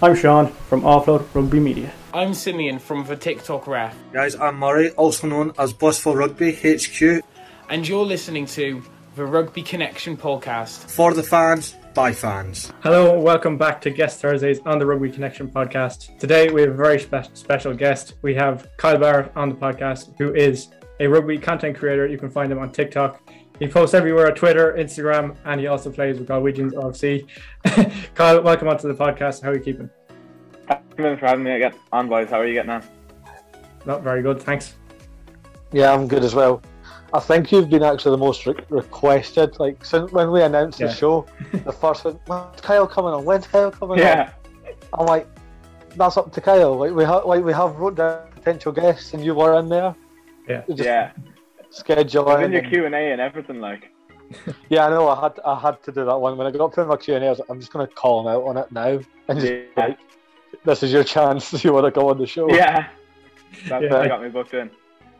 I'm Sean from Offload Rugby Media. I'm Simeon from the TikTok Ref. Guys, I'm Murray, also known as Blissful Rugby HQ. And you're listening to the Rugby Connection podcast. For the fans, by fans. Hello, welcome back to Guest Thursdays on the Rugby Connection podcast. Today we have a very spe- special guest. We have Kyle Barrett on the podcast, who is a rugby content creator. You can find him on TikTok. He posts everywhere on Twitter, Instagram, and he also plays with Galwegians OFC. Kyle, welcome onto the podcast. How are you keeping? Thank you for having me again on, boys. How are you getting on? Not very good, thanks. Yeah, I'm good as well. I think you've been actually the most re- requested. Like since when we announced Yeah. the show, the first one, when's Kyle coming on? When's Kyle coming Yeah. on? I'm like, that's up to Kyle. Like we have, like we have wrote down potential guests, and you were in there. Yeah. Just Yeah. Schedule. I've in your Q and A and everything, like. Yeah, I know. I had I had to do that one when I got put in my Q and A. I was like, I'm just going to call him out on it now, and just Yeah. like, this is your chance if you want to go on the show. Yeah. That's Yeah. what got me booked in.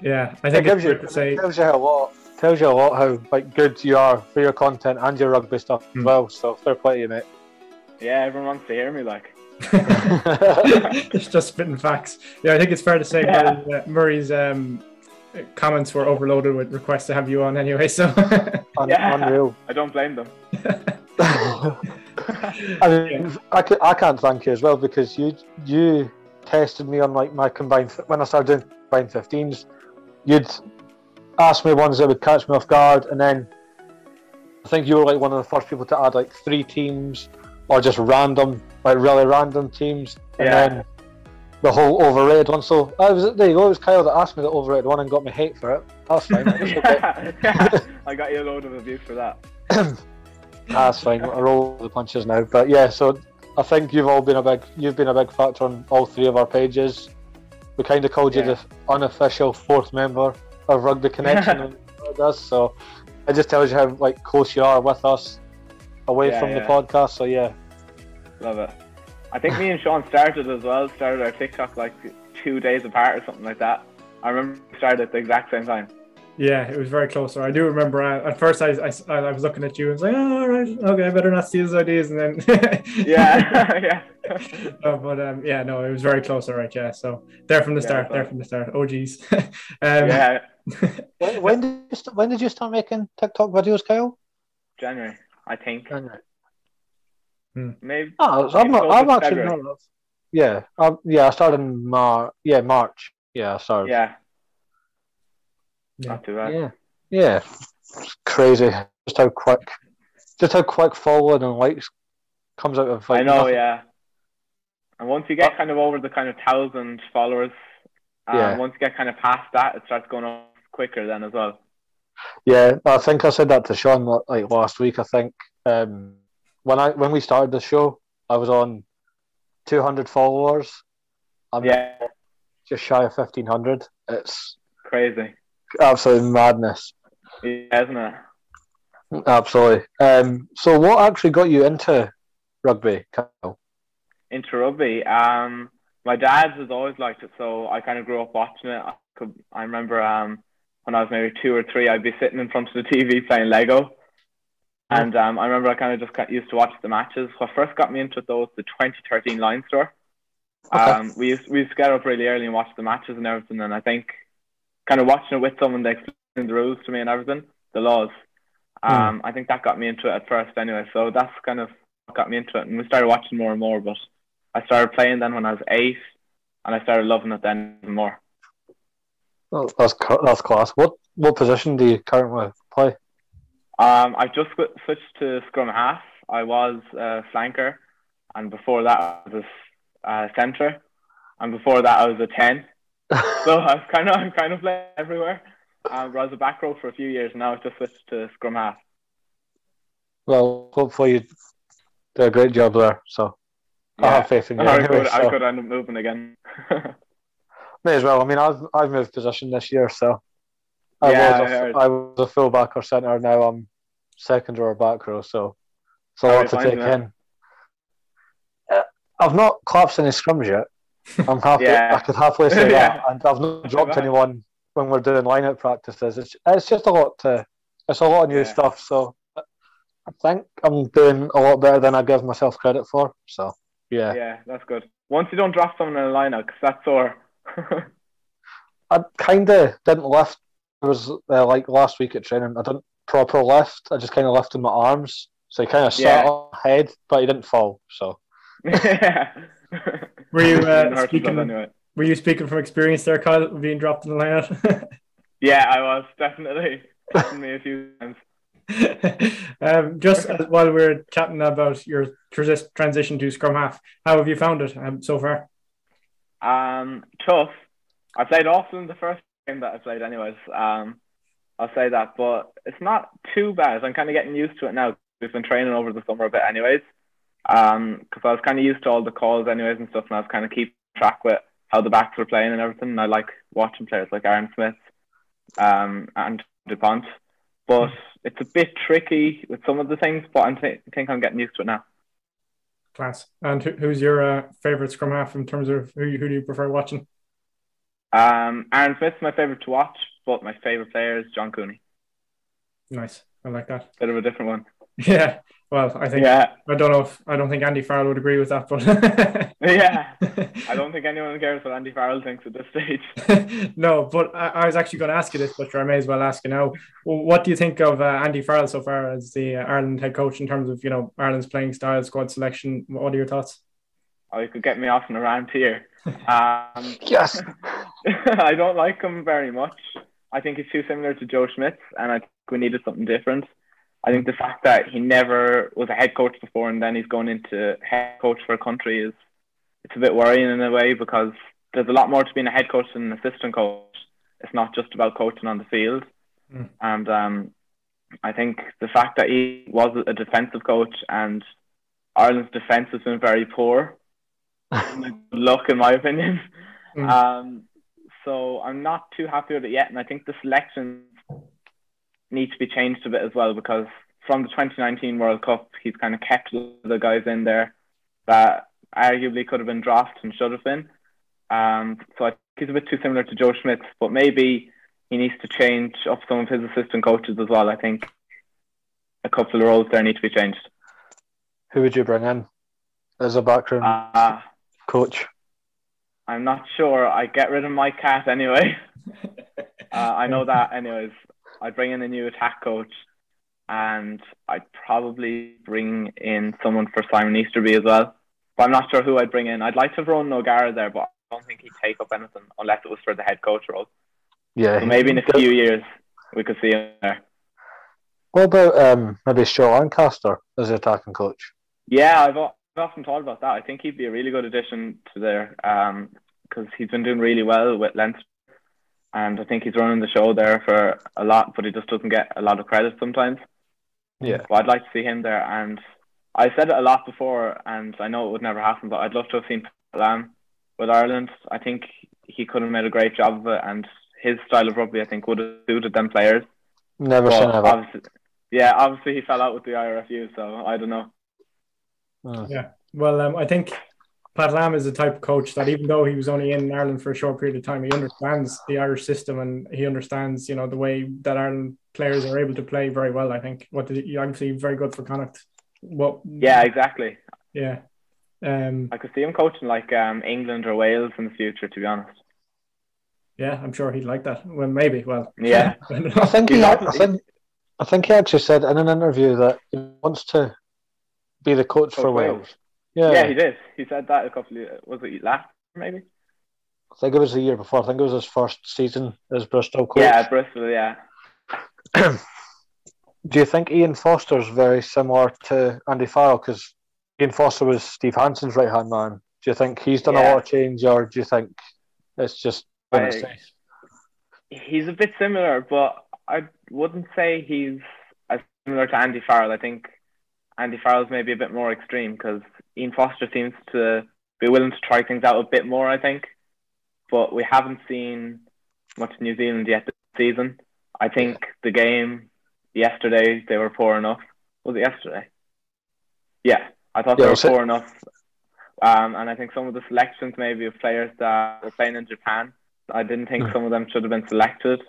Yeah, I It think it's gives you, fair to say. tells you a lot. Tells you a lot how like good you are for your content and your rugby stuff Hmm. as well. So fair play to you, mate. Yeah, everyone wants to hear me, like. it's just spitting facts. Yeah, I think it's fair to say Yeah. Murray's, uh, Murray's um, comments were overloaded with requests to have you on anyway. So Un- Yeah. Unreal. I don't blame them. I mean, I, ca- I can't thank you as well because you you tested me on like my combined when I started doing combined 15s. You'd ask me ones that would catch me off guard, and then I think you were like one of the first people to add like three teams or just random, like really random teams, and Yeah. then the whole overrated one. So I was there you go. It was Kyle that asked me the overrated one and got me hate for it. That's fine. Okay. yeah. I got you a load of abuse for that. That's fine. I roll the punches now. But yeah, so I think you've all been a big you've been a big factor on all three of our pages. We kind of called you the unofficial fourth member of Rugby Connection us. So it just tells you how like close you are with us away Yeah, from the podcast. So yeah, Love it. I think me and Sean started as well. Started our TikTok like two days apart or something like that. I remember we started at the exact same time. yeah, it was very close. I do remember uh, at first I, I, I was looking at you and was like, oh, all right, okay, I better not steal his ideas. And then Yeah, yeah. No, but um, yeah, no, it was very close. All right, yeah. So there from the Yeah, start, so- there from the start. Oh, geez. um, yeah, when, when did you st- when did you start making TikTok videos, Kyle? January, I think. January. Maybe. Oh, I'm not. I'm actually February. not. Yeah, um, yeah. I started in Mar. Yeah, March. Yeah, I started. Yeah, Yeah. not too bad. Yeah, yeah, it's crazy. Just how quick, just how quick following and likes comes out of. Like, I know, nothing. yeah. And once you get kind of over the kind of thousand followers, um, Yeah. once you get kind of past that, it starts going up quicker then as well. Yeah, I think I said that to Sean like last week. I think um, when I when we started the show, I was on two hundred followers. I'm Yeah, just shy of fifteen hundred. It's crazy, absolute madness. yeah, isn't it? Absolutely. Um, so, what actually got you into rugby, Kyle? Into rugby, um, my dad has always liked it, so I kind of grew up watching it. I could, I remember um, when I was maybe two or three, I'd be sitting in front of the TV playing Lego. And um, I remember I kind of just got used to watch the matches. What first got me into it though was the 2013 Lions Tour. Okay. Um, we used we used to get up really early and watch the matches and everything. And I think kind of watching it with someone, they explained the rules to me and everything, the laws. Um, I think that got me into it at first anyway. So that's kind of what got me into it. And we started watching more and more. But I started playing then when I was eight, and I started loving it then even more. Oh, that's that's class. What what position do you currently play? Um, I just switched to scrum half. I was a flanker, and before that I was a uh, centre, and before that I was a ten. So I've kind of I've kind of played everywhere. Um, but I was a back row for a few years. And now I've just switched to scrum half. well, hopefully you do a great job there. So I have faith in you. I Anyway, could I could end up moving again. May as well. I mean, I've I've moved position this year, so I Yeah, was a, I was a full back or centre. Now I'm second or back row, so it's a How lot to take it? in. Uh, I've not collapsed any scrums yet. I'm happy. Yeah. I could happily say Yeah. that, and I've not dropped anyone when we're doing line-out practices. It's it's just a lot to. It's a lot of new Yeah. stuff, so I think I'm doing a lot better than I give myself credit for. So Yeah. Yeah, that's good. Once you don't draft someone in a lineup, because that's sore. I kind of didn't lift. It was uh, like last week at training. I didn't proper lift. I just kind of lifted my arms. So he kind of sat Yeah. on my head, but he didn't fall. So yeah. Were you, uh, speaking- himself anyway? Were you speaking from experience there, Kyle, being dropped in the lineup? Yeah, I was definitely. Happened to me a few times. um, just as, while we're chatting about your transi- transition to scrum half, how have you found it um, so far? Um, tough. I played Austin the first game that I played, anyways. Um, I'll say that, but it's not too bad. I'm kind of getting used to it now. We've been training over the summer a bit, anyways. Um, because I was kind of used to all the calls, anyways, and stuff, and I was kind of keeping track with how the backs were playing and everything. And I like watching players like Aaron Smith, um, and Dupont. But it's a bit tricky with some of the things, but I'm th- I think I'm getting used to it now. Class. And who, who's your uh, favorite scrum half in terms of who, who do you prefer watching? Um, Aaron Smith's my favorite to watch, but my favorite player is John Cooney. Nice. I like that. Bit of a different one. Yeah. Well, I think Yeah, I don't know if I don't think Andy Farrell would agree with that, but yeah. I don't think anyone cares what Andy Farrell thinks at this stage. no, but I, I was actually going to ask you this, but I may as well ask you now. What do you think of uh, Andy Farrell so far as the uh, Ireland head coach in terms of you know Ireland's playing style, squad selection? What are your thoughts? Oh, you could get me off in a rant here. Um, yes, I don't like him very much. I think he's too similar to Joe Schmidt, and I think we needed something different. I think the fact that he never was a head coach before and then he's going into head coach for a country is it's a bit worrying in a way because there's a lot more to being a head coach than an assistant coach. It's not just about coaching on the field. Mm. And um, I think the fact that he was a defensive coach and Ireland's defence has been very poor. Luck, in my opinion. Mm. Um, so I'm not too happy with it yet, and I think the selections need to be changed a bit as well because from the 2019 World Cup, he's kind of kept the guys in there that arguably could have been drafted and should have been. Um, so I think he's a bit too similar to Joe Schmidt, but maybe he needs to change up some of his assistant coaches as well. I think a couple of roles there need to be changed. who would you bring in as a background Uh, coach? I'm not sure. I get rid of Mike Catt anyway. Uh, I know that, anyways. I'd bring in a new attack coach, and I'd probably bring in someone for Simon Easterby as well. But I'm not sure who I'd bring in. I'd like to have Ronan O'Gara there, but I don't think he'd take up anything unless it was for the head coach role. Yeah, So maybe in a few years we could see him there. What about um, maybe Stuart Lancaster as the attacking coach? Yeah, I've, o- I've often thought about that. I think he'd be a really good addition to there because um, he's been doing really well with Leinster. And I think he's running the show there for a lot, but he just doesn't get a lot of credit sometimes. Yeah, But I'd like to see him there. And I said it a lot before, and I know it would never happen, but I'd love to have seen Lam with Ireland. I think he could have made a great job of it, and his style of rugby, I think, would have suited them players. never But obviously, yeah, obviously he fell out with the IRFU, so I don't know. Mm. Yeah. Well, um, I think Pat Lam is the type of coach that even though he was only in Ireland for a short period of time, he understands the Irish system and he understands, you know, the way that Ireland players are able to play very well. I think what did he, obviously very good for Connacht. What? Yeah, exactly. Yeah. Um. I could see him coaching like um, England or Wales in the future, to be honest. Yeah, I'm sure he'd like that. Well, maybe. Well. Yeah. I don't know. I think he, He's I think, I think he actually said in an interview that he wants to be the coach oh, for Coach Wales. Wales. Yeah, Yeah, he did. He said that a couple of was it last maybe? I think it was the year before. I think it was his first season as Bristol coach. Yeah, Bristol. Yeah. Do you think Ian Foster's very similar to Andy Farrell? Because Ian Foster was Steve Hansen's right hand man. Do you think he's done a lot of change, or do you think it's just I- He's a bit similar, but I wouldn't say he's as similar to Andy Farrell. I think Andy Farrell's maybe a bit more extreme because Ian Foster seems to be willing to try things out a bit more. I think, but we haven't seen much New Zealand yet this season. I think the game yesterday they were poor enough. Was it yesterday? Yeah, I thought Yeah, they were was it? poor enough. Um, and I think some of the selections maybe of players that were playing in Japan, I didn't think Hmm. some of them should have been selected.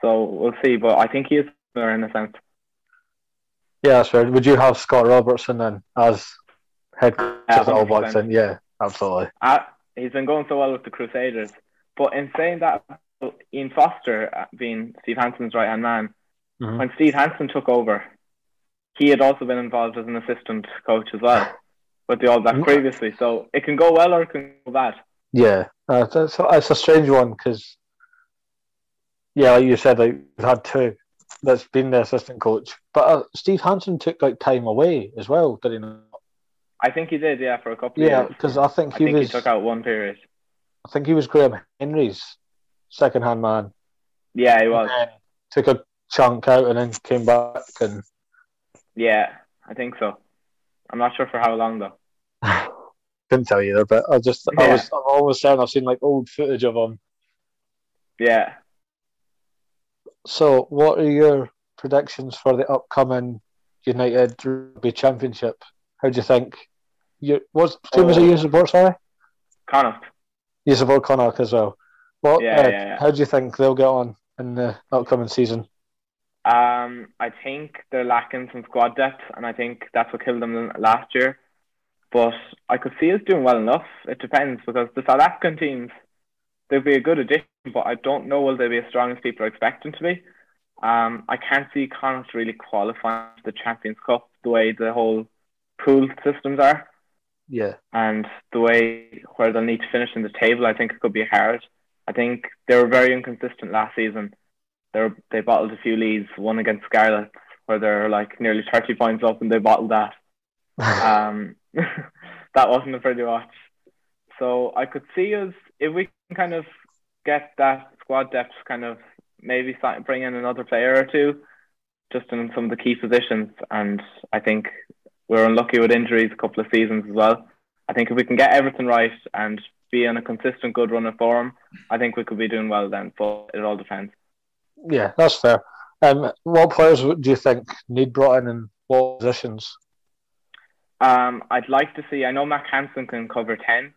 So we'll see. But I think he is in a sense. Yeah, that's right. Would you have Scott Robertson then as head coach Yeah, of the All Blacks. 100%. Then yeah, absolutely. Uh, he's been going so well with the Crusaders. But in saying that, Ian Foster uh, being Steve Hansen's right hand man, Mhm. when Steve Hansen took over, he had also been involved as an assistant coach as well with the All Blacks Mhm. previously. So it can go well or it can go bad. Yeah, uh, it's, it's a strange one because, yeah, like you said, like we've had two that's been the assistant coach, but uh, Steve Hansen took like time away as well, did he not? I think he did, yeah, for a couple of Yeah, because I think I he think was. he took out one period. I think he was Graham Henry's second hand man. Yeah, he was. Took a chunk out and then came back and Yeah, I think so. I'm not sure for how long though. couldn't tell you either. But I just I was I'm almost saying I've seen like old footage of him. Yeah. So, what are your predictions for the upcoming United Rugby Championship? How do you think? You what team is it Oh. you support? Sorry, Connacht. you support Connacht as well. What? Yeah, uh, yeah, yeah. How do you think they'll get on in the upcoming season? Um, I think they're lacking some squad depth, and I think that's what killed them last year. But I could see us doing well enough. It depends because the South African teams, they'll be a good addition, but I don't know will they be as strong as people are expecting to be. Um, I can't see Connacht really qualifying for the Champions Cup the way the whole pool systems are, Yeah, and the way where they'll need to finish in the table. I think it could be hard. I think they were very inconsistent last season. They were, they bottled a few leads, one against Scarlets, where they're like nearly 30 points up and they bottled that. Um, that wasn't a pretty watch. So I could see us, if we can kind of get that squad depth, kind of maybe bring in another player or two, just in some of the key positions. And I think we're unlucky with injuries a couple of seasons as well. I think if we can get everything right and be on a consistent good run of form, I think we could be doing well then. But it all depends. yeah, that's fair. Um, what players do you think need brought in in what positions? Um, I'd like to see. I know Mack Hansen can cover ten,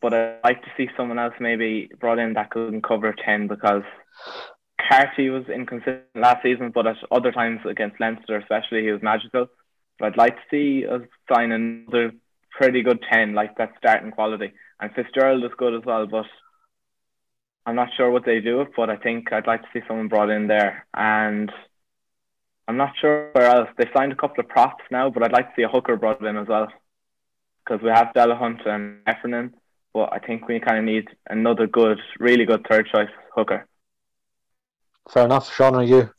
but I'd like to see someone else maybe brought in that can cover ten because Carty was inconsistent last season, but at other times against Leinster, especially, he was magical. But I'd like to see us sign another pretty good ten, like that starting quality. And Fitzgerald is good as well, but I'm not sure what they do. But I think I'd like to see someone brought in there and. I'm not sure where else. They've signed a couple of props now, but I'd like to see a hooker brought in as well. Because we have Delahunt and Heffernan, but I think we kind of need another good, really good third choice hooker. Fair enough. Sean, are you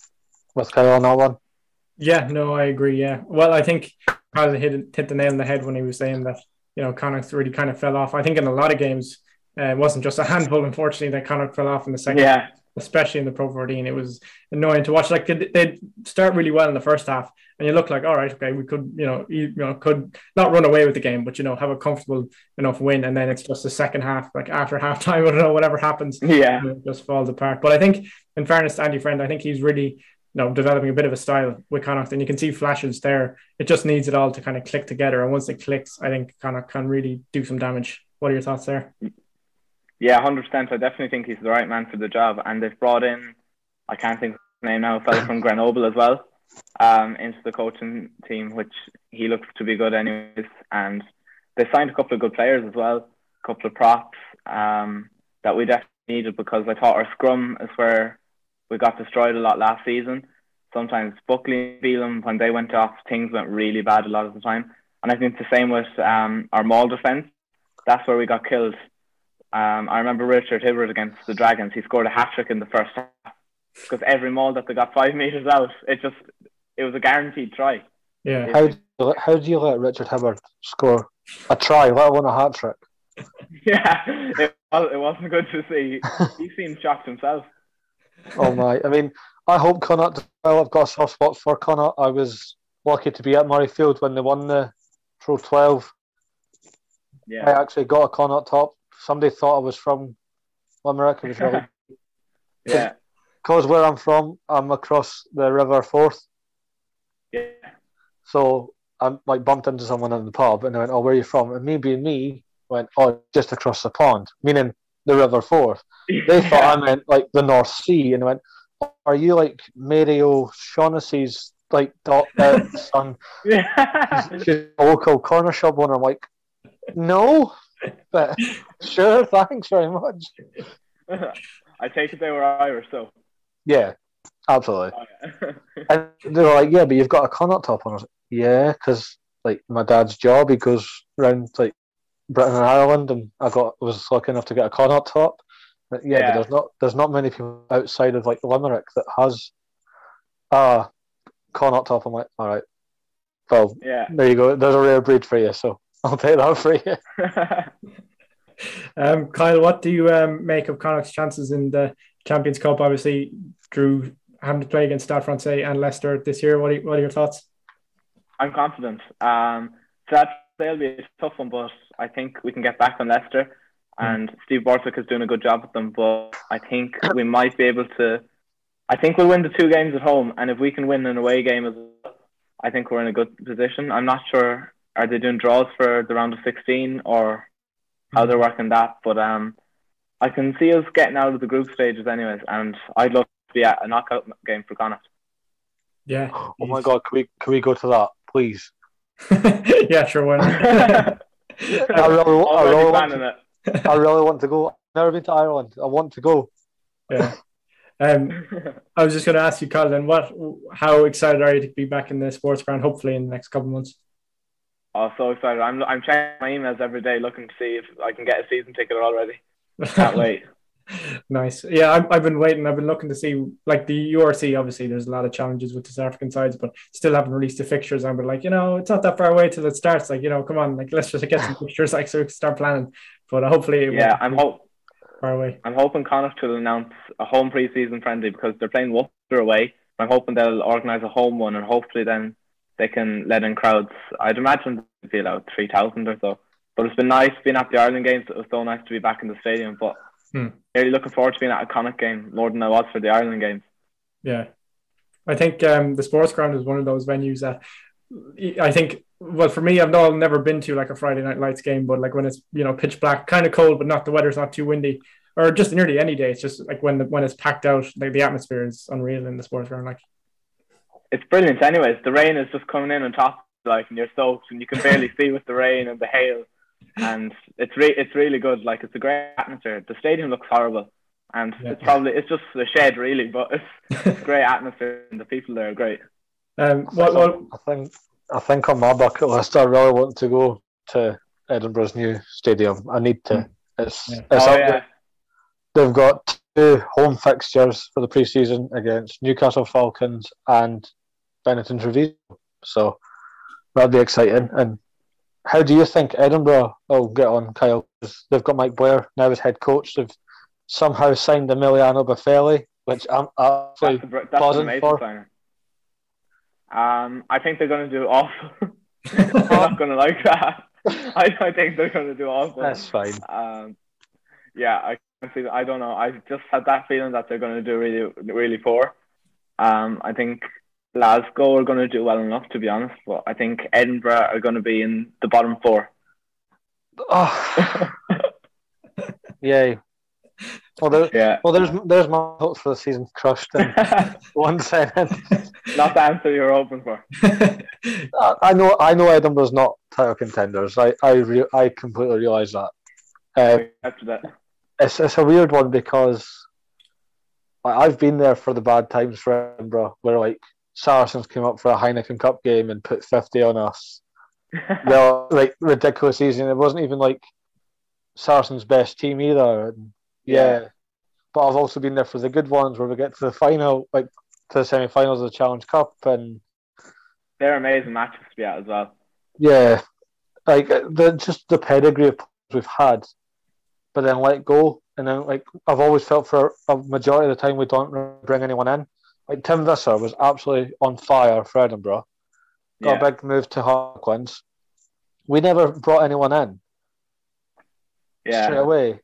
with Kyle on that one? Yeah, no, I agree. Yeah, well, I think Kyle hit hit the nail on the head when he was saying that you know Connacht really kind of fell off. I think in a lot of games, uh, it wasn't just a handful. Unfortunately, that Connacht fell off in the second. Yeah, especially in the Pro 14. It was annoying to watch. Like they'd, they'd start really well in the first half, and you look like, all right, okay, we could, you know, you, you know, could not run away with the game, but you know, have a comfortable enough win. And then it's just the second half, like after halftime, I don't know, whatever happens, yeah, it just falls apart. But I think, in fairness to Andy Friend, I think he's really, you know, developing a bit of a style with Connacht, and you can see flashes there. It just needs it all to kind of click together, and once it clicks, I think Connacht can really do some damage. What are your thoughts there? Yeah, hundred percent. I definitely think he's the right man for the job, and they've brought in, I can't think of his name now, a fellow from Grenoble as well, um, into the coaching team, which he looks to be good anyways. And they signed a couple of good players as well, a couple of props um, that we definitely needed because I thought our scrum is where we got destroyed a lot last season. Sometimes Buckley Bealham, when they went off, things went really bad a lot of the time. And I think the same with um, our maul defence. That's where we got killed. Um, I remember Richard Hibbard against the Dragons. He scored a hat trick in the first half because every maul that they got five meters out, it just it was a guaranteed try. Yeah, How do you, let- how do you let Richard Hibbard score a try, let alone a hat trick? Yeah, it, was, it wasn't good to see. He seemed shocked himself. Oh my! I mean, I hope Connacht. Well, I've got a soft spot for Connacht. I was lucky to be at Murrayfield when they won the Pro 12. Yeah. I actually got a Connacht top. Somebody thought I was from Limerick. It was really yeah, because where I'm from, I'm across the River Forth. yeah. So I like bumped into someone in the pub and they went, "Oh, where are you from?" And me being me went, "Oh, just across the pond," meaning the River Forth. They thought I meant like the North Sea, and they went, "Are you like Mary O'Shaughnessy's like dot son. Yeah. She's a local corner shop owner. I'm like, no, but sure, thanks very much. I take it they were Irish, so. Yeah, absolutely. Oh, yeah. And they were like, yeah, but you've got a Connacht top on. I was like, yeah, because like my dad's job, he goes round like Britain and Ireland, and I got was lucky enough to get a Connacht top. But yeah, Yeah. but there's not there's not many people outside of like Limerick that has a Connacht top. I'm like, all right, well, yeah. there you go. There's a rare breed for you, so I'll take that for you. Um, Kyle, what do you um, make of Connacht's chances in the Champions Cup? Obviously, Drew having to play against Stade Francais and Leicester this year. What are, what are your thoughts? I'm confident. Um, so that they'll be a tough one, but I think we can get back on Leicester. And Steve Borthwick is doing a good job with them, but I think we might be able to. I think we'll win the two games at home, and if we can win an away game as well, I think we're in a good position. I'm not sure are they doing draws for the round of 16 or how they're working that, but um, I can see us getting out of the group stages anyways, and I'd love to be at a knockout game for Connacht. Yeah. oh my god, can we can we go to that, please? yeah, sure. Why not? I really, I really, want to, it. I really want to go. I've never been to Ireland. I want to go. yeah. Um, I was just going to ask you, Kyle, then what? How excited are you to be back in the sports ground? Hopefully, in the next couple of months. Oh, so excited! I'm I'm checking my emails every day, looking to see if I can get a season ticket already. Can't wait. nice. Yeah, I've, I've been waiting. I've been looking to see, like the URC. Obviously, there's a lot of challenges with the South African sides, but still haven't released the fixtures. And we're like, you know, it's not that far away till it starts. Like, you know, come on, like let's just get some fixtures, like so we can start planning. But uh, hopefully, it Yeah, won't I'm hope far away. I'm hoping Connacht will announce a home pre-season friendly because they're playing Worcester away. I'm hoping they'll organise a home one, and hopefully then they can let in crowds. I'd imagine they'd be about three thousand or so. But it's been nice being at the Ireland games. It was so nice to be back in the stadium. But Hmm. really looking forward to being at a Connacht game more than I was for the Ireland games. Yeah, I think um, the sports ground is one of those venues that I think. Well, for me, I've I've never been to like a Friday night lights game, but like when it's you know pitch black, kind of cold, but not the weather's not too windy, or just nearly any day. It's just like when the, when it's packed out, like the atmosphere is unreal in the sports ground. Like, It's brilliant. Anyways, the rain is just coming in on top, like, and you're soaked, and you can barely see with the rain and the hail, and it's re- it's really good. Like, it's a great atmosphere. The stadium looks horrible, and Yeah. it's probably it's just a shed really, but it's, it's a great atmosphere, and the people there are great. um, what, what, I think I think on my bucket list, I really want to go to Edinburgh's new stadium. I need to. It's, Yeah. it's oh up yeah. They've got two home fixtures for the pre-season against Newcastle Falcons and Benetton review. So that'd be exciting. And how do you think Edinburgh will get on, Kyle? They've got Mike Blair now as head coach. They've somehow signed Emiliano Boffelli, which I'm that's, absolutely a, br- that's buzzing for. signing. Um, I think they're going to do awful. they're not going to like that. I, I think they're going to do awful. That's fine. Um, yeah, I can see. I don't know. I just had that feeling that they're going to do really, really poor. Um, I think Glasgow are going to do well enough, to be honest. But I think Edinburgh are going to be in the bottom four. Oh, yeah. Well, there, yeah. well, there's there's my hopes for the season crushed in one sentence. Not the answer you're hoping for. I I know I know Edinburgh's not title contenders. I I re- I completely realise that. Uh, After that. it's it's a weird one because like, I've been there for the bad times for Edinburgh, where like Saracens came up for a Heineken Cup game and put fifty on us. They're like ridiculous season. It wasn't even like Saracens' best team either. And, yeah. Yeah. but I've also been there for the good ones where we get to the final, like to the semi-finals of the Challenge Cup, and They're amazing matches to be at as well. yeah, like uh, the just the pedigree of we've had, but then let go, and then like I've always felt for a majority of the time we don't bring anyone in. Like Tim Visser was absolutely on fire for Edinburgh. Got Yeah. a big move to Harlequins. We never brought anyone in straight away.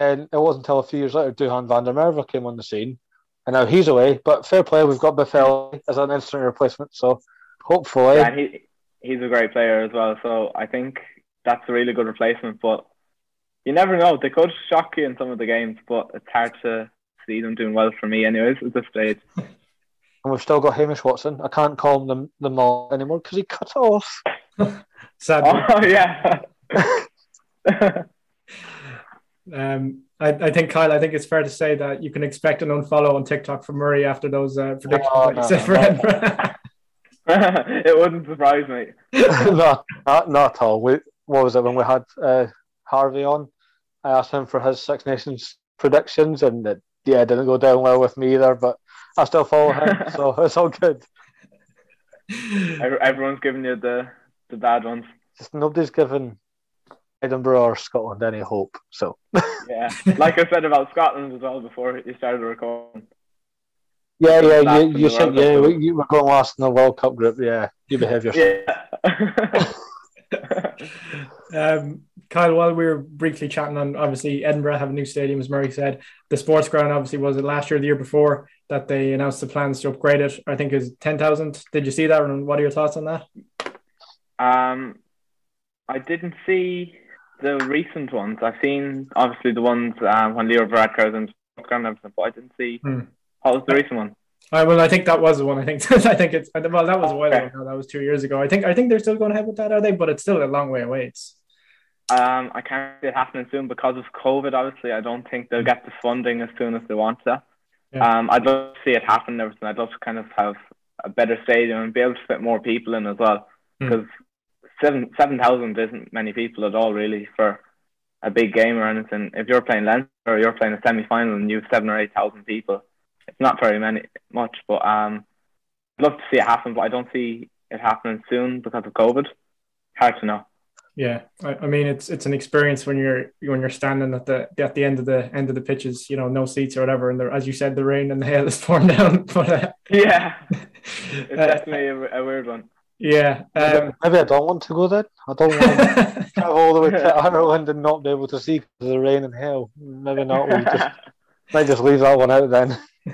And it wasn't until a few years later Duhan van der Merwe came on the scene. And now he's away. But fair play, we've got Buffel as an instant replacement. So hopefully, Yeah, and he he's a great player as well. So I think that's a really good replacement. But you never know; they could shock you in some of the games. But it's hard to see them doing well for me, anyways, at this stage. and we've still got Hamish Watson. I can't call him the, the mall anymore because he cut off. Sadly. Oh yeah. Um, I, I think Kyle, I think it's fair to say that you can expect an unfollow on TikTok from Murray after those uh, predictions Oh, that you no, said no, for no. It wouldn't surprise me. no, not, not at all. We, what was it when we had uh, Harvey on? I asked him for his Six Nations predictions, and it, yeah, it didn't go down well with me either. But I still follow him, so it's all good. Everyone's giving you the the bad ones. Just nobody's given Edinburgh or Scotland any hope. So Yeah, like I said about Scotland as well before you started recording. yeah, yeah, you, you said yeah, we, you were going last in the World Cup group. Yeah, you behave yourself. Yeah. Um, Kyle, while we were briefly chatting on obviously Edinburgh have a new stadium, as Murray said, the sports ground obviously was it last year, or the year before that they announced the plans to upgrade it. I think is ten thousand. Did you see that? And what are your thoughts on that? Um, I didn't see the recent ones. I've seen obviously the ones um, when Leo Varadkar was in and everything, but I didn't see Hmm. what was the recent one. Uh, well, I think that was the one. I think I think it's well, that was a while Okay. ago. That was two years ago. I think I think they're still going ahead with that, are they? But it's still a long way away. It's Um, I can't see it happening soon because of COVID. Obviously, I don't think they'll get the funding as soon as they want to. Yeah. Um, I'd love to see it happen and everything. I'd love to kind of have a better stadium and be able to fit more people in as well. Hmm. Because seven seven thousand isn't many people at all, really, for a big game or anything. If you're playing Leinster or you're playing a semi final and you have seven or eight thousand people, it's not very many much. But um, I'd love to see it happen, but I don't see it happening soon because of COVID. Hard to know. yeah. I, I mean, it's it's an experience when you're when you're standing at the at the end of the end of the pitches. You know, no seats or whatever, and there, as you said, the rain and the hail is pouring down. But uh, Yeah, it's uh, definitely a, a weird one. yeah. Um, Maybe I don't want to go then. I don't want to travel all the way to Ireland and not be able to see because of the rain and hail. Maybe not. We'll just, might just leave that one out then.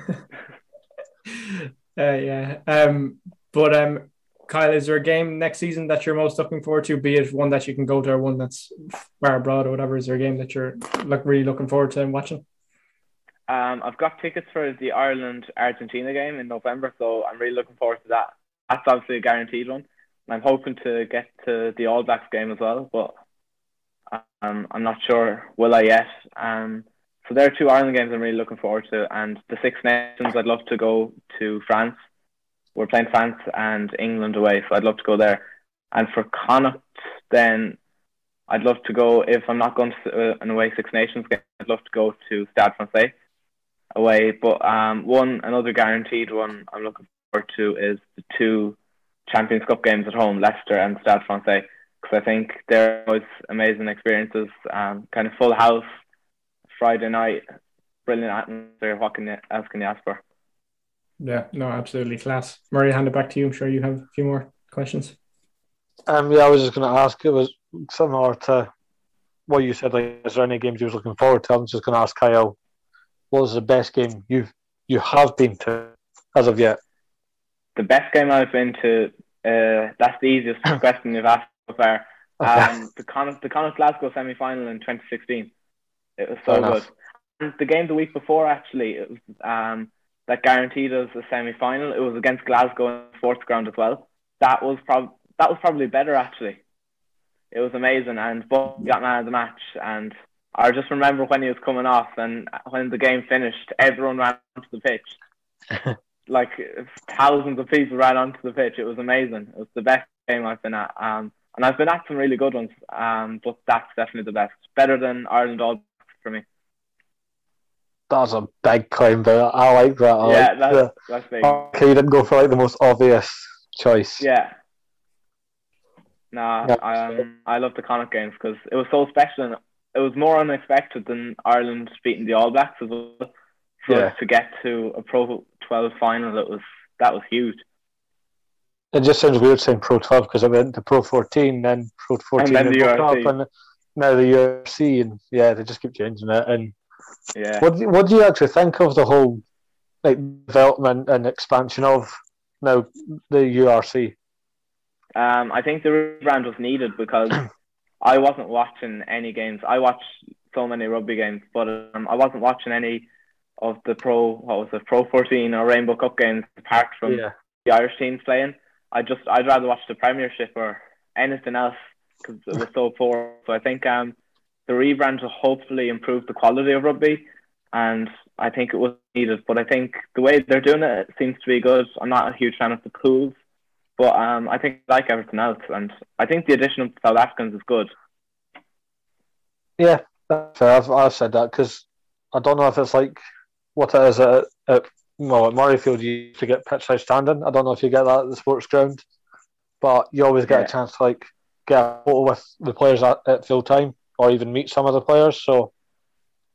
Uh, yeah. Um, but um, Kyle, is there a game next season that you're most looking forward to? Be it one that you can go to or one that's far abroad or whatever. Is there a game that you're like really looking forward to and watching? Um, I've got tickets for the Ireland Argentina game in November, so I'm really looking forward to that. That's obviously a guaranteed one. I'm hoping to get to the All Blacks game as well, but um, I'm not sure will I yet. Um, so there are two Ireland games I'm really looking forward to, and the Six Nations. I'd love to go to France. We're playing France and England away, so I'd love to go there. And for Connacht, then I'd love to go if I'm not going to uh, an away Six Nations game. I'd love to go to Stade Francais away. But um, one another guaranteed one I'm looking forward to is the two Champions Cup games at home, Leicester and Stade Francais, because I think they're always amazing experiences. Um, kind of full house, Friday night, brilliant atmosphere. What can you, else can you ask for? Yeah, no, absolutely class. Murray, hand it back to you. I'm sure you have a few more questions. Um, yeah, I was just going to ask. It was similar to what you said. Like, is there any games you was looking forward to? I'm just going to ask Kyle. What was the best game you you have been to as of yet? The best game I've been to. Uh, that's the easiest question you've asked so far. Um, the Connacht, the Connacht Glasgow semi final in 2016. It was so Fair good. enough. And the game the week before, actually, it was um, that guaranteed us a semi final. It was against Glasgow in the sports ground as well. That was prob- that was probably better actually. It was amazing, and both got man of the match. And I just remember when he was coming off, and when the game finished, everyone ran onto the pitch. like thousands of people ran onto the pitch. It was amazing. It was the best game I've been at. Um, and I've been at some really good ones. Um, but that's definitely the best. Better than Ireland All for me. That's a big claim, but I like that. I yeah, like that's the, that's big. okay, you didn't go for like the most obvious choice. Yeah. Nah, Yeah. I um, I love the Connacht games because it was so special and it was more unexpected than Ireland beating the All Blacks as well. So Yeah. to get to a Pro 12 final, it was that was huge. It just sounds weird saying Pro 12 because I went to Pro 14, then Pro 14, then the Pro 12, URC. and now the URC, and yeah, they just keep changing it. And Yeah. what do you, what do you actually think of the whole like development and expansion of now the URC? Um, I think the rebrand was needed because I wasn't watching any games. I watched so many rugby games, but um, I wasn't watching any of the pro what was it Pro 14 or Rainbow Cup games apart from Yeah. the Irish teams playing. I just I'd rather watch the Premiership or anything else because it was so poor. So I think um the rebrand will hopefully improve the quality of rugby, and I think it was needed. But I think the way they're doing it, it seems to be good. I'm not a huge fan of the pools, but um I think like everything else, and I think the addition of South Africans is good. Yeah, that's fair. I've, I've said that because I don't know if it's like what it is at, at well at Murrayfield. You used to get pitch standing. I don't know if you get that at the sports ground, but you always get Yeah. a chance to like get a photo with the players at, at full time or even meet some of the players. So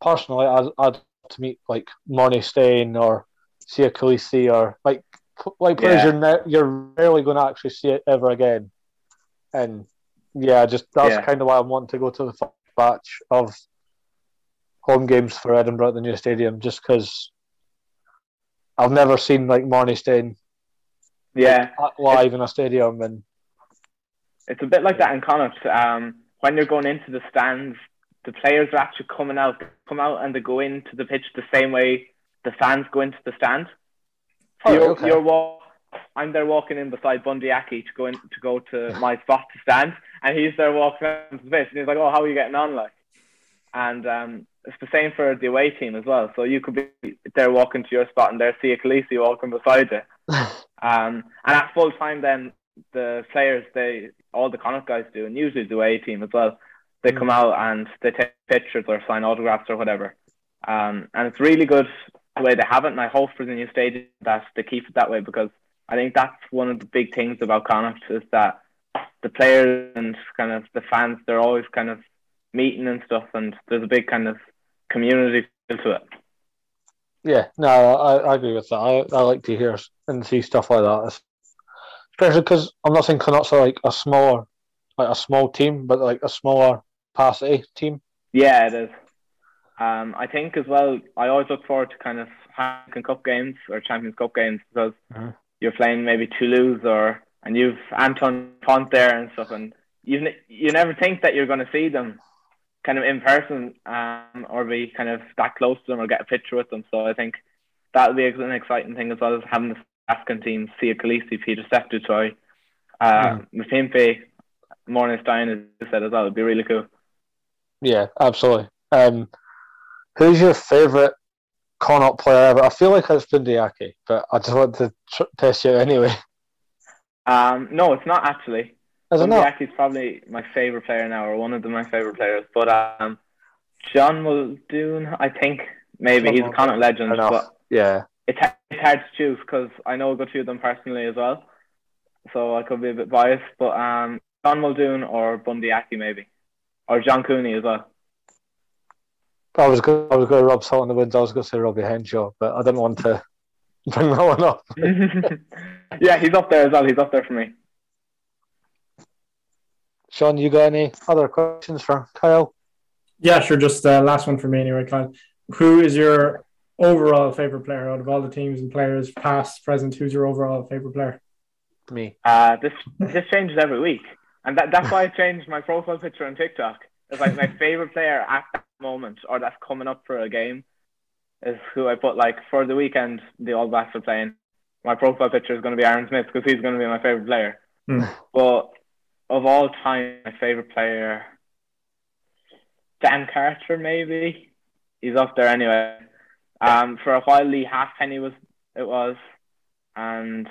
personally, I'd, I'd love to meet like Morné Steyn or Siya Kolisi or like like players Yeah. you're ne- you're rarely going to actually see it ever again. And yeah, just that's Yeah. kind of why I'm wanting to go to the batch of home games for Edinburgh at the new stadium, just because I've never seen like Morné Steyn Yeah, live in a stadium, and it's a bit like that in Connacht. Um, when you're going into the stands, the players are actually coming out, come out, and they go into the pitch the same way the fans go into the stand. So Oh, you're, okay. you're walk, I'm there walking in beside Bundee Aki to go in to go to my spot to stand, and he's there walking into the pitch, and he's like, "Oh, how are you getting on?" Like, and um, it's the same for the away team as well. So you could be there walking to your spot, and there see a Kolisi walking beside you. Um, and at full time, then the players, they all the Connacht guys do, and usually the away team as well. They come out and they take pictures or sign autographs or whatever. Um, and it's really good the way they have it. And I hope for the new stadium that they keep it that way because I think that's one of the big things about Connacht is that the players and kind of the fans, they're always kind of meeting and stuff, and there's a big kind of community feel to it. yeah, no, I, I agree with that. I, I like to hear and see stuff like that, especially because I'm not saying Connacht's are like a smaller, like a small team, but like a smaller capacity team. Yeah, it is. Um, I think as well. I always look forward to kind of Heineken Cup games or Champions Cup games because Mhm. you're playing maybe Toulouse or and you've Antoine Dupont there and stuff, and you you never think that you're going to see them kind of in person um, or be kind of that close to them or get a picture with them. So I think that would be an exciting thing as well as having the African team, Siya Kolisi, Peter Secretary, uh, Mapimpi, Morningstein, as you said as well. It'd be really cool. Yeah, absolutely. Um, who's your favourite Connacht player ever? I feel like it's Bundee Aki, but I just want to tr- test you anyway. Um, no, it's not actually. Is it not? Bundee Aki's probably my favorite player now, or one of the, my favorite players. But um, John Muldoon, I think maybe he's a Connacht legend, but Yeah. it's hard to choose because I know a good few of them personally as well. So I could be a bit biased, but um, John Muldoon or Bundee Aki maybe, or John Cooney as well. I was going, I was going to rub salt in the wind. I was going to say Robbie Henshaw, but I didn't want to bring that one up. yeah, he's up there as well. He's up there for me. Sean, you got any other questions for Kyle? Yeah, sure. Just uh, last one for me anyway, Kyle. Who is your overall favorite player out of all the teams and players, past, present? Who's your overall favorite player? Me. Uh, this this changes every week, and that, that's why I changed my profile picture on TikTok. It's like my favorite player at that moment, or that's coming up for a game, is who I put. Like for the weekend, the All Blacks are playing. My profile picture is going to be Aaron Smith because he's going to be my favorite player. Hmm. But of all time, my favorite player, Dan Carter, maybe he's up there anyway. Um, for a while, Leigh Halfpenny was it was, and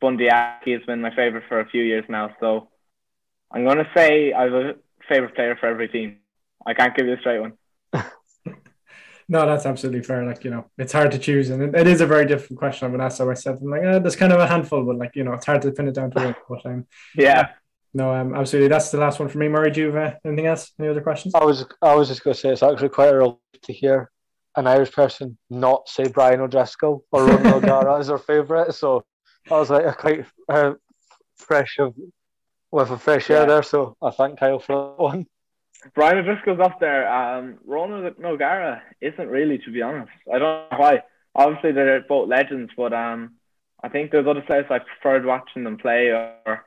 Bundee Aki has been my favorite for a few years now. So I'm going to say I have a favorite player for every team. I can't give you a straight one. No, that's absolutely fair. Like, you know, it's hard to choose. And it, it is a very difficult question. I've been asked so myself. I'm like, eh, there's kind of a handful, but like, you know, it's hard to pin it down to one. But um, Yeah. no, um, absolutely. That's the last one for me. Murray, do you have uh, anything else? Any other questions? I was I was just going to say it's actually quite a relief to hear an Irish person not say Brian O'Driscoll or Ronan O'Gara as their favourite. So I was like a quite uh, fresh of with a fresh air there. So I thank Kyle for that one. Brian O'Driscoll's up there. Um, Ronan O'Gara isn't really, to be honest. I don't know why. Obviously, they're both legends, but um, I think there's other players I preferred watching them play, or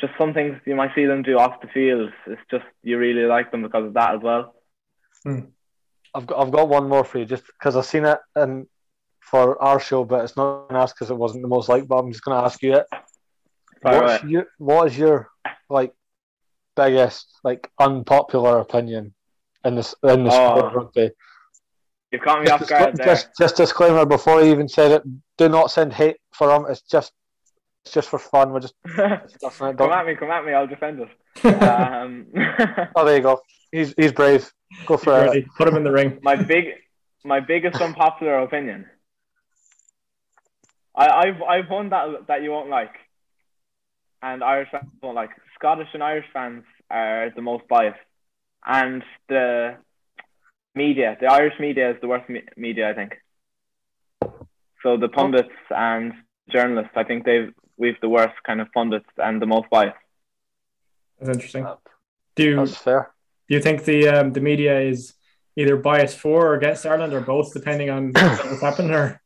just some things you might see them do off the field. It's just you really like them because of that as well. I've got I've got one more for you, just because I've seen it and for our show, but it's not going to ask because it wasn't the most liked. But I'm just going to ask you it. What's right. your what is your like biggest like unpopular opinion in this in the oh. sport of Oh, rugby? You caught me off Just, guard there. just, just disclaimer before I even said it. Do not send hate for him. It's just it's just for fun. We're just come at me, come at me. I'll defend it. Um, Oh, there you go. He's he's brave. Go for it. Put him in the ring. my big, my biggest unpopular opinion. I, I've I've one that that you won't like, and Irish fans won't like. Scottish and Irish fans are the most biased, and the media, the Irish media, is the worst me- media, I think. So the pundits and journalists, I think they've we've the worst kind of pundits and the most biased. That's interesting. Do you, That's fair. do you think the um, the media is either biased for or against Ireland or both, depending on what's happened? Or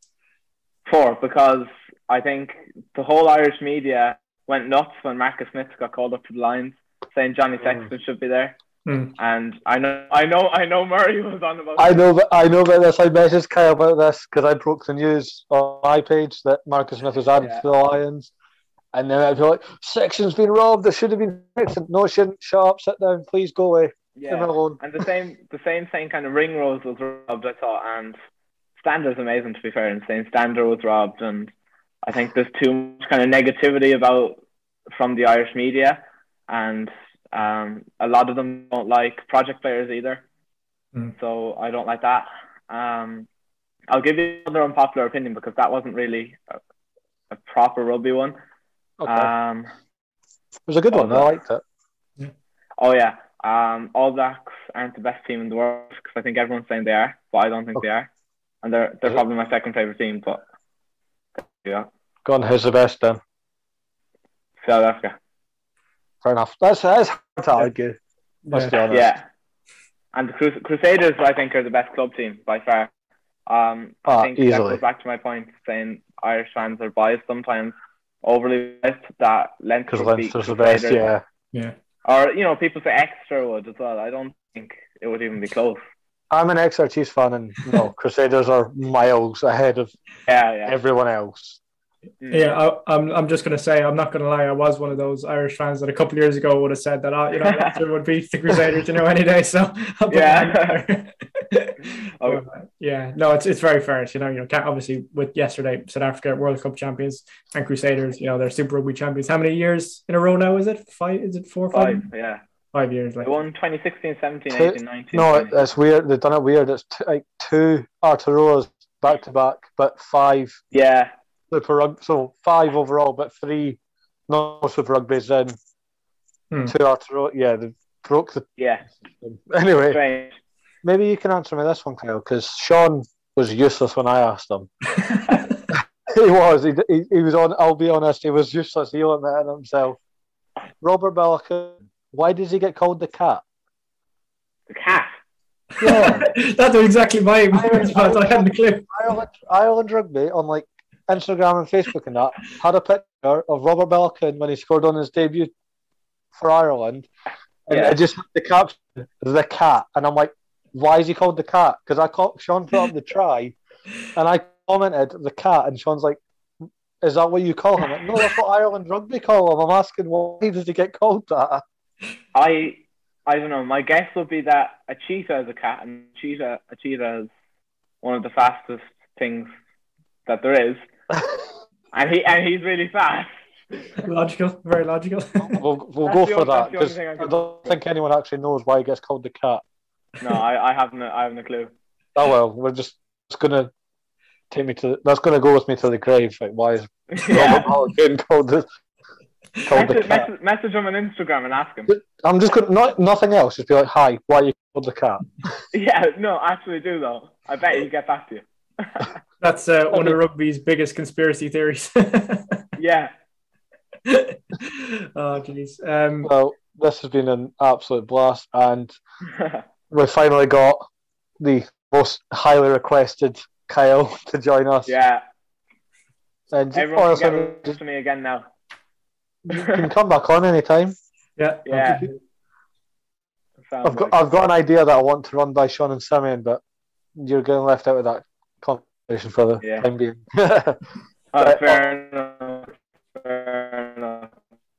for because I think the whole Irish media went nuts when Marcus Smith got called up to the Lions, saying Johnny Sexton should be there. Hmm. And I know, I know, I know Murray was on about. I know, but I know about this. I messaged Kyle about this because I broke the news on my page that Marcus Smith was added Yeah. to the Lions, and then I'd be like, "Sexton's been robbed. There should have been Sexton. No, shouldn't. Shut up. Sit down. Please go away. Leave me yeah. alone." And the same, the same thing kind of Ringrose was robbed. I thought, and Stander's amazing to be fair, and saying Stander was robbed, and I think there's too much kind of negativity about from the Irish media, and um, a lot of them don't like project players either. Mm. So I don't like that. Um, I'll give you another unpopular opinion because that wasn't really a, a proper rugby one. Okay. Um, it was a good one. I liked it. oh yeah, um, All Blacks aren't the best team in the world because I think everyone's saying they are, but I don't think they are, and they're they're probably my second favorite team. But yeah, Go on. Who's the best then? South Africa. Fair enough. That's that's hard to argue. Let's be Yeah. honest. Yeah, and the Crus- Crusaders I think are the best club team by far. Um, I Ah, think that easily. goes back to my point saying Irish fans are biased sometimes, overly biased. That Leinster Because would beat Leinster's the best. Yeah. yeah, Or you know, people say Exeter would as well. I don't think it would even be close. I'm an Exeter Chiefs fan, and no, Crusaders are miles ahead of Yeah, yeah. everyone else. Mm. yeah. I, I'm I'm just gonna say I'm not gonna lie. I was one of those Irish fans that a couple of years ago would have said that oh, you know Leinster would beat the Crusaders, you know, any day. So Yeah. that in there. Oh. Yeah, no, it's it's very fair. You know, you know, can't- obviously with yesterday South Africa World Cup champions and Crusaders, you know, they're Super Rugby champions. How many years in a row now is it? Five? Is it four? or Five? Five, yeah. Five years. Like They won 2016, 17, 18, 19. No, 20. it's weird. They've done it weird. It's t- like two Aotearoas back to back, but five yeah, Super Rugby. So five overall, but three no Super Rugby's in. Hmm. Two Aotearoa. Yeah, they broke the. yeah. Anyway, Strange. maybe you can answer me this one, Kyle, because Sean was useless when I asked him. he was. He, he, he was on. I'll be honest. He was useless. He admitted it himself. Robert Baloucoune. Why does he get called the cat? The cat. Yeah. That's exactly my response. I hadn't a clue. Ireland, Ireland Rugby on like Instagram and Facebook and that had a picture of Robert Baloucoune when he scored on his debut for Ireland. And Yeah. it just had the caption, the cat. And I'm like, why is he called the cat? Because I caught Sean put up the try and I commented the cat and Sean's like, is that what you call him? Like, no, that's what Ireland Rugby call him. I'm asking why does he get called that? I I don't know. My guess would be that a cheetah is a cat, and a cheetah a cheetah is one of the fastest things that there is, and he and he's really fast. Logical, very logical. We'll, we'll That's go for only- that that's the only because I I don't think anyone actually knows why he gets called the cat. No, I, I haven't a, I haven't a clue. Oh well, we're just it's gonna take me to that's gonna go with me to the grave. Like why is yeah. Robert Mulligan called the called the cat? message, message him on Instagram and ask him. I'm just gonna not nothing else. Just be like, hi, why are you called the cat? Yeah, no, actually do though. I bet he'll get back to you. That's uh, one of rugby's biggest conspiracy theories. Yeah. oh, jeez. Um, Well, this has been an absolute blast, and we finally got the most highly requested Kyle to join us. yeah. and Everyone can honestly, get close to me again now. you can come back on anytime. yeah, Yeah. Sounds I've got like- I've got an idea that I want to run by Sean and Simeon, but you're getting left out of that conversation for the Yeah. time being. But- fair enough. Fair enough.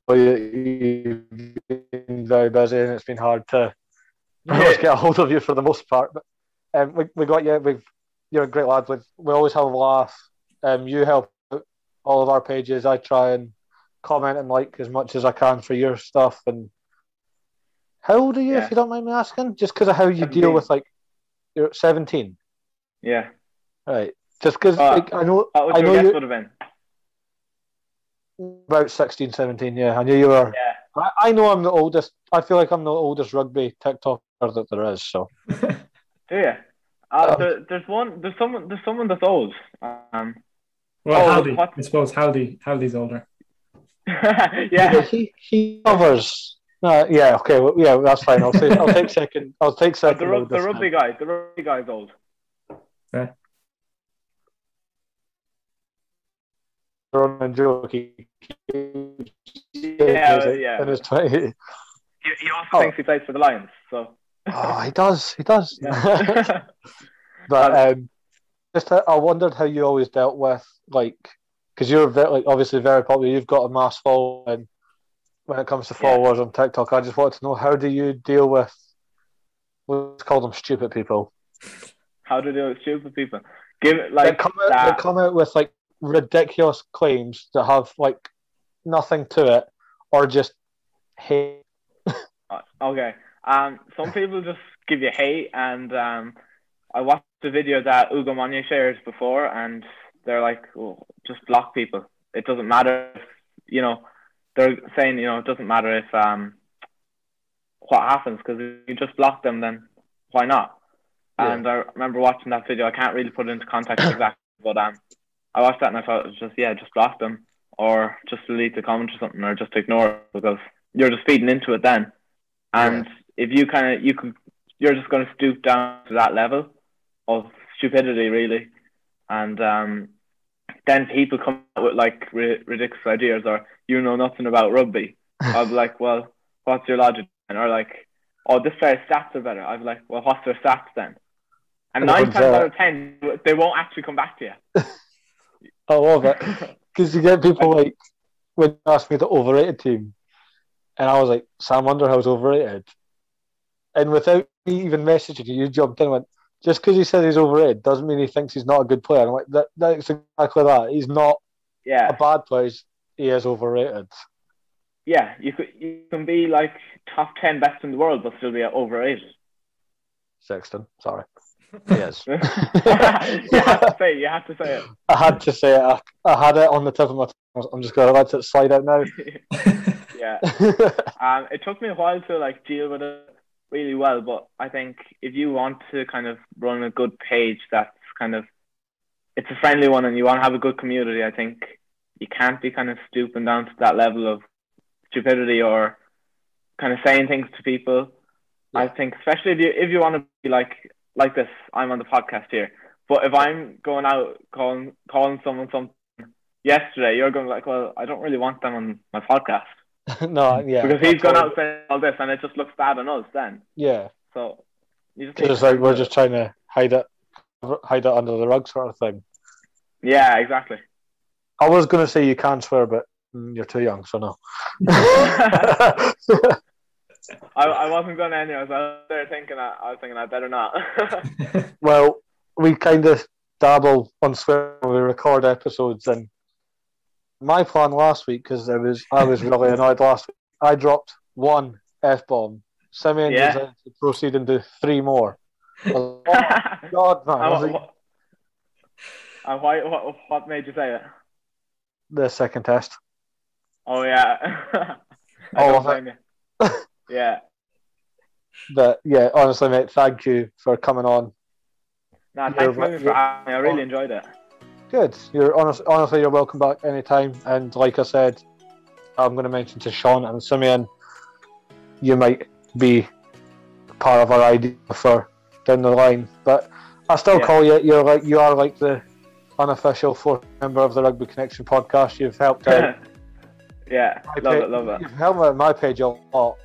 Well, you, you've been very busy and it's been hard to much get a hold of you for the most part. But um, we, we got you. We've you're a great lad. With we always have a laugh. Um, you help all of our pages. I try and comment and like as much as I can for your stuff. And how old are you, Yeah. if you don't mind me asking? Just because of how you 17. deal with like you're seventeen, Yeah. right? Just because Uh, like, I know What would I know guess you would have been? about 16, 17, Yeah, I knew you were. Yeah. I, I know I'm the oldest. I feel like I'm the oldest rugby TikToker that there is. So Do you? Uh, Um, there, there's one. There's someone. There's someone that's old. Um. Well, Oh, Haldy. what- I suppose Haldy. Haldy's older. yeah. he he covers. Uh, yeah, okay, well, yeah, that's fine. I'll take I'll take second. I'll take second. rug, load the rugby guy. The rugby guy's old. Ronan joke. He, Yeah, yeah. In his 20. He, he also Oh. thinks he plays for the Lions. So. Oh, he does. He does. Yeah. But um, just uh, I wondered how you always dealt with like because you're very, like obviously very popular. You've got a mass following when it comes to Yeah. followers on TikTok. I just wanted to know how do you deal with let's call them stupid people How do you deal with stupid people? Give like come out that come out with like ridiculous claims that have like nothing to it or just hate. Uh, Okay. Um, some people just give you hate, and um, I watched the video that Ugo Monye shared before, and they're like, oh, just block people. It doesn't matter, if, you know. They're saying, you know, it doesn't matter if um, what happens because if you just block them, then why not? Yeah. And I remember watching that video. I can't really put it into context exactly, but um, I watched that and I thought it was just yeah, just block them or just delete the comment or something or just ignore it because you're just feeding into it then. And if you kind of you could, you're just going to stoop down to that level of stupidity, really. And um, then people come out with like ri- ridiculous ideas or you know nothing about rugby. I'll be like, well, what's your logic? then? Or like, oh, this player's stats are better. I'd be like, well, what's their stats then? And And nine times out of ten, they won't actually come back to you. I love it. Because you get people like when you asked me the overrated team, and I was like, Sam Underhill's overrated. And without me even messaging you, you jumped in and went, just because he says he's overrated doesn't mean he thinks he's not a good player. I'm like, that, that's exactly that. He's not yeah. a bad player, he is overrated. yeah. You could you can be like top ten best in the world, but still be overrated. Sexton, sorry. He is. you have to say it. You have to say it. I had to say it. I, I had it on the tip of my tongue. I'm just going to let it slide out now. yeah. Um, it took me a while to like deal with it really well, but I think if you want to kind of run a good page that's kind of it's a friendly one and you want to have a good community, I think you can't be kind of stooping down to that level of stupidity or kind of saying things to people. I think especially if you if you want to be like like this, I'm on the podcast here. But if I'm going out calling calling someone something yesterday, you're going like, well, I don't really want them on my podcast no, yeah. because he's gone out saying all this, and it just looks bad on us then. Yeah. So you just It's like we're just trying to hide it, hide it under the rug, sort of thing. yeah, exactly. I was going to say you can swear, but mm, you're too young, so no. I, I wasn't going anywhere. anyway. I was there thinking I, I was thinking I better not. well, we kind of dabble on swearing when we record episodes, and my plan last week, because I was I was really annoyed last week, I dropped one f bomb. Simeon Yeah. decided to proceed into three more. Like, oh God, man! I was and like, what, and why, what, what made you say it? the second test. Oh yeah. Oh, I All don't of blame you. Yeah. But yeah, honestly, mate, thank you for coming on. Nah, thanks million for having me. I really enjoyed it. Good. You're honest, honestly, you're welcome back anytime. And like I said, I'm going to mention to Sean and Simeon, you might be part of our idea for down the line. But I still Yeah. call you. You're like you are like the unofficial fourth member of the Rugby Connection podcast. You've helped out. yeah, my love it, love it. You've helped out my page a lot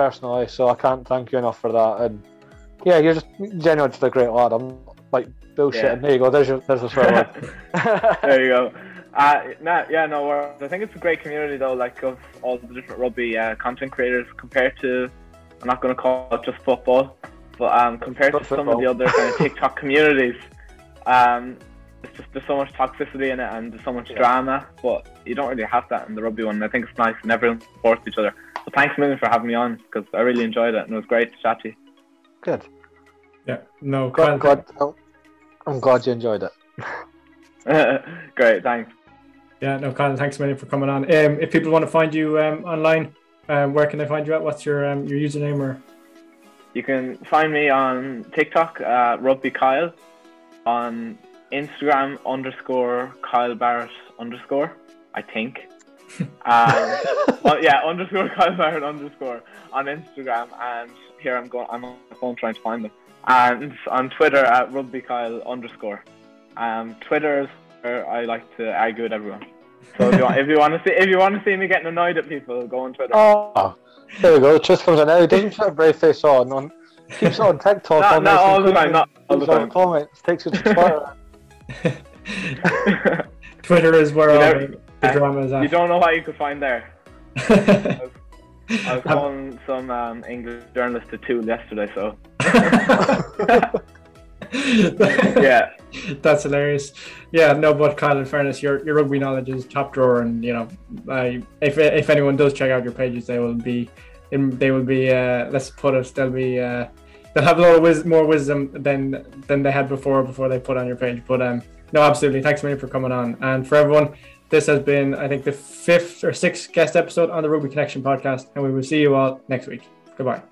personally, so I can't thank you enough for that. And yeah, you're just genuinely just a great lad. I'm like bullshit. Yeah. And there you go. There's your there's a swear word. there you go. Uh, no, yeah, no. I think it's a great community though, like of all the different rugby uh, content creators compared to. I'm not going to call it just football, but um, compared to some of the other kind of TikTok communities, um, it's just there's so much toxicity in it and there's so much Yeah. drama. But you don't really have that in the rugby one. I think it's nice and everyone supports each other. So thanks a million for having me on because I really enjoyed it and it was great to chat to you. Good. Yeah, no, Glad, Kyle, glad, I'm- I'm glad you enjoyed it. great, thanks. yeah, no, Kyle, thanks a million for coming on. Um, if people want to find you um, online, um, where can they find you at? What's your um, your username or? You can find me on TikTok, uh, Rugby Kyle, on Instagram underscore Kyle Barrett underscore, I think. Um, oh, yeah, underscore Kyle Barrett underscore on Instagram, and here I'm going. I'm on my phone trying to find them. And on Twitter at Rugby Kyle underscore. Um, Twitter is where I like to argue with everyone. So if you want, if you want to see if you want to see me getting annoyed at people, go on Twitter. Oh, there we go. The truth comes out now. He doesn't put a brave face on. on keeps it on TikTok. Not, on not nice all and the time, not all the time. comments, takes it to Twitter. Twitter is where You all never- the, the drama is you don't know what you could find there. I was Um, calling some um, English journalist to tool yesterday, so yeah. That's hilarious. Yeah, no, but Kyle, in fairness, your your rugby knowledge is top drawer, and you know, I, if if anyone does check out your pages, they will be, in, they will be. Uh, let's put it, they'll be. Uh, they'll have a lot of wis- more wisdom than than they had before before they put on your page. But um, no, absolutely. Thanks a million for coming on, and for everyone. This has been, I think, the fifth or sixth guest episode on the Rugby Connection podcast, and we will see you all next week. Goodbye.